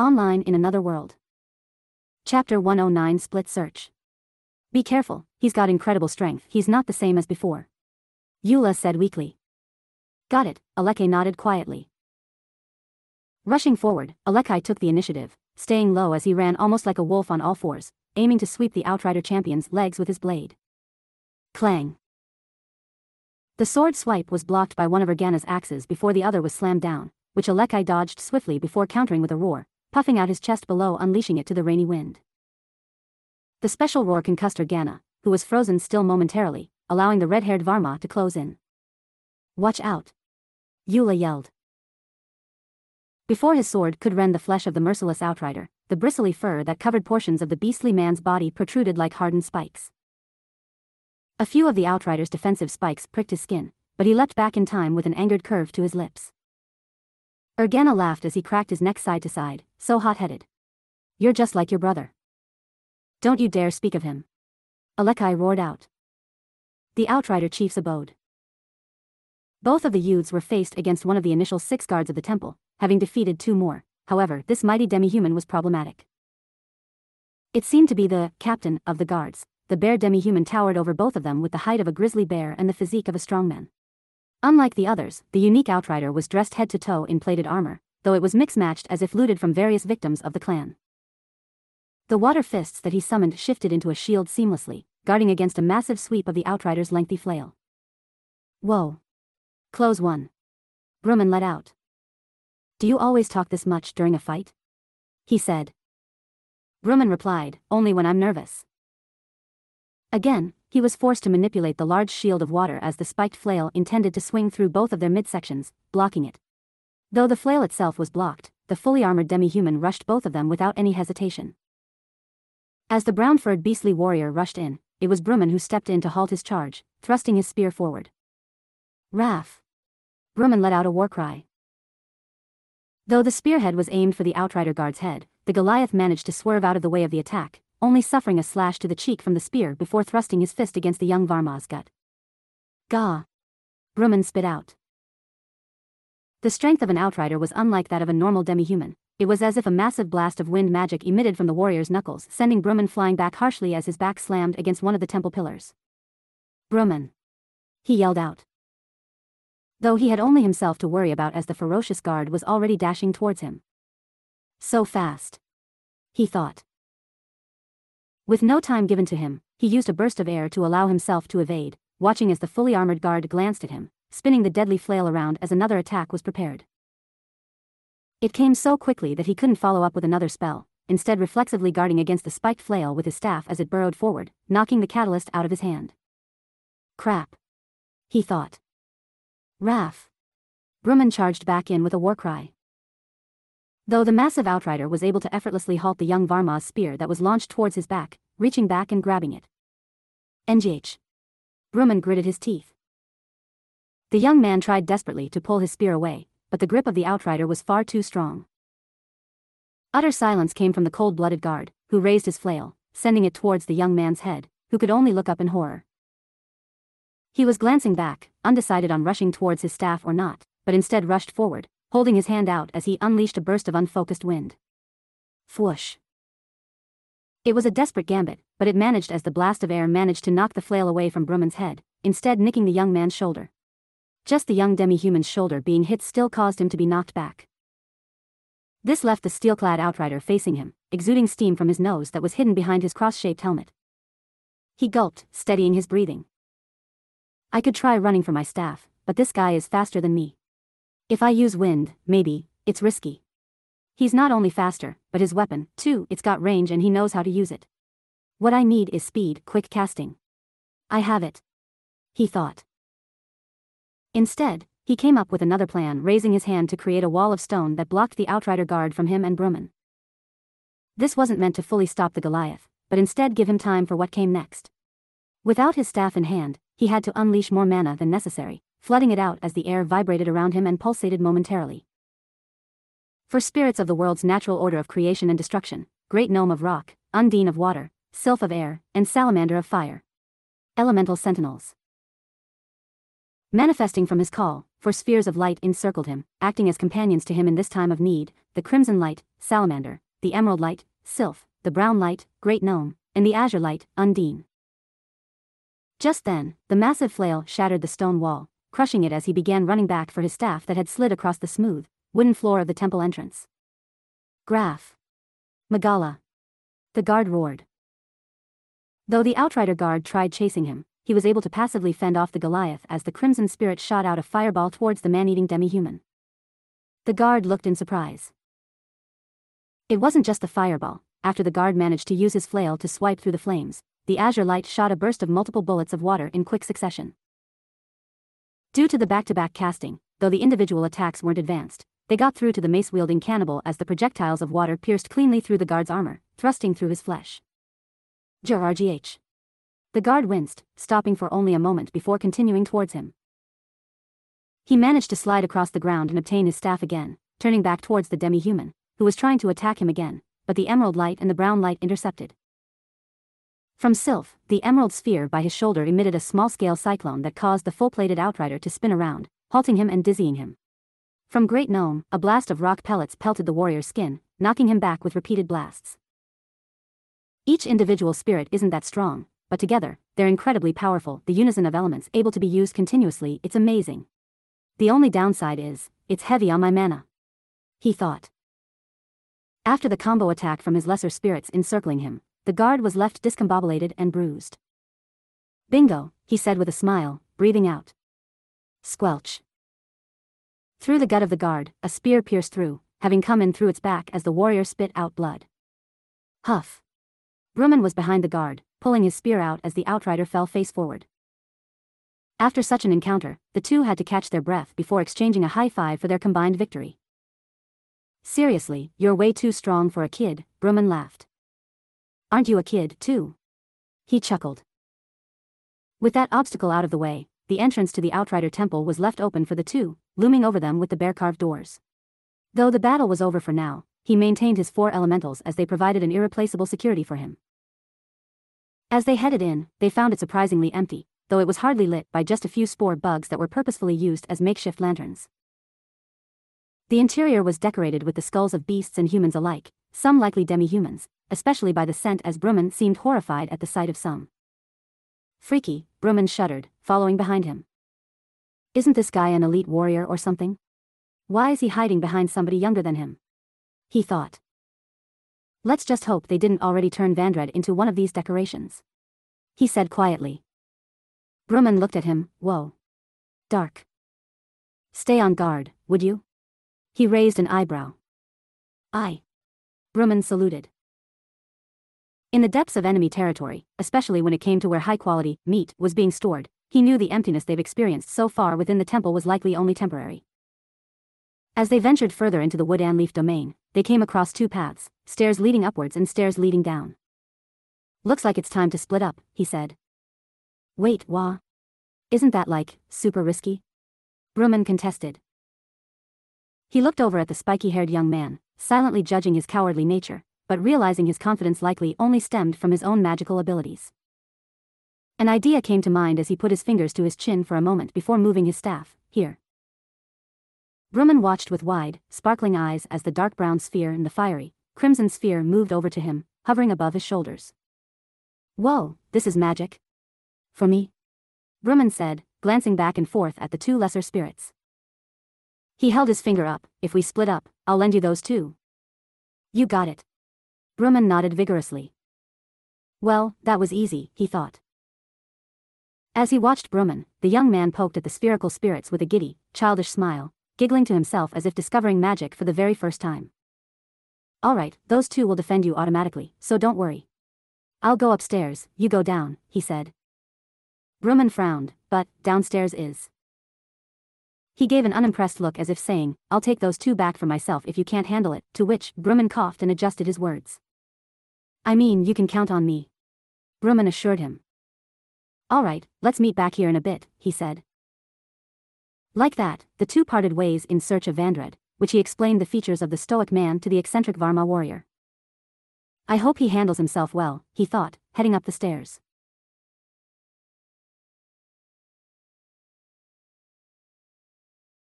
Online in Another World. Chapter 109 Split Search. Be careful, he's got incredible strength, he's not the same as before. Yula said weakly. Got it, Alekkai nodded quietly. Rushing forward, Alekkai took the initiative, staying low as he ran almost like a wolf on all fours, aiming to sweep the Outrider champion's legs with his blade. Clang. The sword swipe was blocked by one of Urganna's axes before the other was slammed down, which Alekkai dodged swiftly before countering with a roar, puffing out his chest below unleashing it to the rainy wind. The special roar concussed Urganna, who was frozen still momentarily, allowing the red-haired Varma to close in. Watch out. Yula yelled. Before his sword could rend the flesh of the merciless outrider, the bristly fur that covered portions of the beastly man's body protruded like hardened spikes. A few of the Outrider's defensive spikes pricked his skin, but he leapt back in time with an angered curve to his lips. Urganna laughed as he cracked his neck side to side, so hot-headed. You're just like your brother. Don't you dare speak of him. Alekkai roared out. The Outrider chief's abode. Both of the youths were faced against one of the initial six guards of the temple, having defeated two more, however this mighty demi-human was problematic. It seemed to be the captain of the guards, the bear demi-human towered over both of them with the height of a grizzly bear and the physique of a strongman. Unlike the others, the unique outrider was dressed head to toe in plated armor, though it was mix-matched as if looted from various victims of the clan. The water fists that he summoned shifted into a shield seamlessly, guarding against a massive sweep of the outrider's lengthy flail. Whoa. Close one. Bruman let out. Do you always talk this much during a fight? He said. Bruman replied, only when I'm nervous. Again, he was forced to manipulate the large shield of water as the spiked flail intended to swing through both of their midsections, blocking it. Though the flail itself was blocked, the fully armored demi-human rushed both of them without any hesitation. As the brown-furred beastly warrior rushed in, it was Bruman who stepped in to halt his charge, thrusting his spear forward. Raff! Bruman let out a war cry. Though the spearhead was aimed for the Outrider guard's head, the Goliath managed to swerve out of the way of the attack, only suffering a slash to the cheek from the spear before thrusting his fist against the young Varma's gut. Gah! Bruman spit out. The strength of an outrider was unlike that of a normal demi-human. It was as if a massive blast of wind magic emitted from the warrior's knuckles, sending Bruman flying back harshly as his back slammed against one of the temple pillars. Bruman! He yelled out. Though he had only himself to worry about as the ferocious guard was already dashing towards him. So fast. He thought. With no time given to him, he used a burst of air to allow himself to evade, watching as the fully armored guard glanced at him, spinning the deadly flail around as another attack was prepared. It came so quickly that he couldn't follow up with another spell, instead reflexively guarding against the spiked flail with his staff as it burrowed forward, knocking the catalyst out of his hand. Crap. He thought. Raf. Bruman charged back in with a war cry. Though the massive outrider was able to effortlessly halt the young Varma's spear that was launched towards his back, reaching back and grabbing it. NGH. Bruman gritted his teeth. The young man tried desperately to pull his spear away, but the grip of the outrider was far too strong. Utter silence came from the cold-blooded guard, who raised his flail, sending it towards the young man's head, who could only look up in horror. He was glancing back, undecided on rushing towards his staff or not, but instead rushed forward, holding his hand out as he unleashed a burst of unfocused wind. Fwoosh. It was a desperate gambit, but it managed as the blast of air managed to knock the flail away from Bruman's head, instead nicking the young man's shoulder. Just the young demi-human's shoulder being hit still caused him to be knocked back. This left the steel-clad outrider facing him, exuding steam from his nose that was hidden behind his cross-shaped helmet. He gulped, steadying his breathing. I could try running for my staff, but this guy is faster than me. If I use wind, maybe, it's risky. He's not only faster, but his weapon, too, it's got range and he knows how to use it. What I need is speed, quick casting. I have it. He thought. Instead, he came up with another plan raising his hand to create a wall of stone that blocked the outrider guard from him and Bruman. This wasn't meant to fully stop the Goliath, but instead give him time for what came next. Without his staff in hand, he had to unleash more mana than necessary, flooding it out as the air vibrated around him and pulsated momentarily. For spirits of the world's natural order of creation and destruction, great gnome of rock, undine of water, sylph of air, and salamander of fire. Elemental sentinels. Manifesting from his call, for spheres of light encircled him, acting as companions to him in this time of need, the crimson light, Salamander, the emerald light, Sylph, the brown light, Great Gnome, and the azure light, Undine. Just then, the massive flail shattered the stone wall, crushing it as he began running back for his staff that had slid across the smooth, wooden floor of the temple entrance. Graph. Magala. The guard roared. Though the Outrider guard tried chasing him, he was able to passively fend off the Goliath as the Crimson Spirit shot out a fireball towards the man-eating demi-human. The guard looked in surprise. It wasn't just the fireball, after the guard managed to use his flail to swipe through the flames, the azure light shot a burst of multiple bullets of water in quick succession. Due to the back-to-back -back casting, though the individual attacks weren't advanced, they got through to the mace-wielding cannibal as the projectiles of water pierced cleanly through the guard's armor, thrusting through his flesh. JRGH. The guard winced, stopping for only a moment before continuing towards him. He managed to slide across the ground and obtain his staff again, turning back towards the demi-human, who was trying to attack him again, but the emerald light and the brown light intercepted. From Sylph, the emerald sphere by his shoulder emitted a small-scale cyclone that caused the full-plated outrider to spin around, halting him and dizzying him. From Great Gnome, a blast of rock pellets pelted the warrior's skin, knocking him back with repeated blasts. Each individual spirit isn't that strong, but together, they're incredibly powerful, the unison of elements able to be used continuously, it's amazing. The only downside is, it's heavy on my mana. He thought. After the combo attack from his lesser spirits encircling him, the guard was left discombobulated and bruised. Bingo, he said with a smile, breathing out. Squelch. Through the gut of the guard, a spear pierced through, having come in through its back as the warrior spit out blood. Huff. Brumman was behind the guard, pulling his spear out as the outrider fell face forward. After such an encounter, the two had to catch their breath before exchanging a high five for their combined victory. Seriously, you're way too strong for a kid, Brumman laughed. Aren't you a kid, too? He chuckled. With that obstacle out of the way, the entrance to the Outrider Temple was left open for the two, looming over them with the bear-carved doors. Though the battle was over for now, he maintained his four elementals as they provided an irreplaceable security for him. As they headed in, they found it surprisingly empty, though it was hardly lit by just a few spore bugs that were purposefully used as makeshift lanterns. The interior was decorated with the skulls of beasts and humans alike, some likely demi-humans, especially by the scent as Brumman seemed horrified at the sight of some. Freaky, Brumman shuddered, following behind him. Isn't this guy an elite warrior or something? Why is he hiding behind somebody younger than him? He thought. Let's just hope they didn't already turn Vandred into one of these decorations. He said quietly. Brumman looked at him, whoa. Dark. Stay on guard, would you? He raised an eyebrow. I. Brumman saluted. In the depths of enemy territory, especially when it came to where high-quality meat was being stored, he knew the emptiness they've experienced so far within the temple was likely only temporary. As they ventured further into the wood and leaf domain, they came across two paths, stairs leading upwards and stairs leading down. Looks like it's time to split up, he said. Wait, wah. Isn't that like, super risky? Brumman contested. He looked over at the spiky-haired young man, silently judging his cowardly nature, but realizing his confidence likely only stemmed from his own magical abilities. An idea came to mind as he put his fingers to his chin for a moment before moving his staff, here. Brumman watched with wide, sparkling eyes as the dark brown sphere and the fiery, crimson sphere moved over to him, hovering above his shoulders. Whoa, this is magic. For me? Brumman said, glancing back and forth at the two lesser spirits. He held his finger up, if we split up, I'll lend you those too. You got it. Brumman nodded vigorously. Well, that was easy, he thought. As he watched Brumman, the young man poked at the spherical spirits with a giddy, childish smile, giggling to himself as if discovering magic for the very first time. Alright, those two will defend you automatically, so don't worry. I'll go upstairs, you go down, he said. Brumman frowned, but, downstairs is. He gave an unimpressed look as if saying, I'll take those two back for myself if you can't handle it, to which, Brumman coughed and adjusted his words. I mean, you can count on me. Brumman assured him. All right, let's meet back here in a bit, he said. Like that, the two parted ways in search of Vandred, which he explained the features of the stoic man to the eccentric Varma warrior. I hope he handles himself well, he thought, heading up the stairs.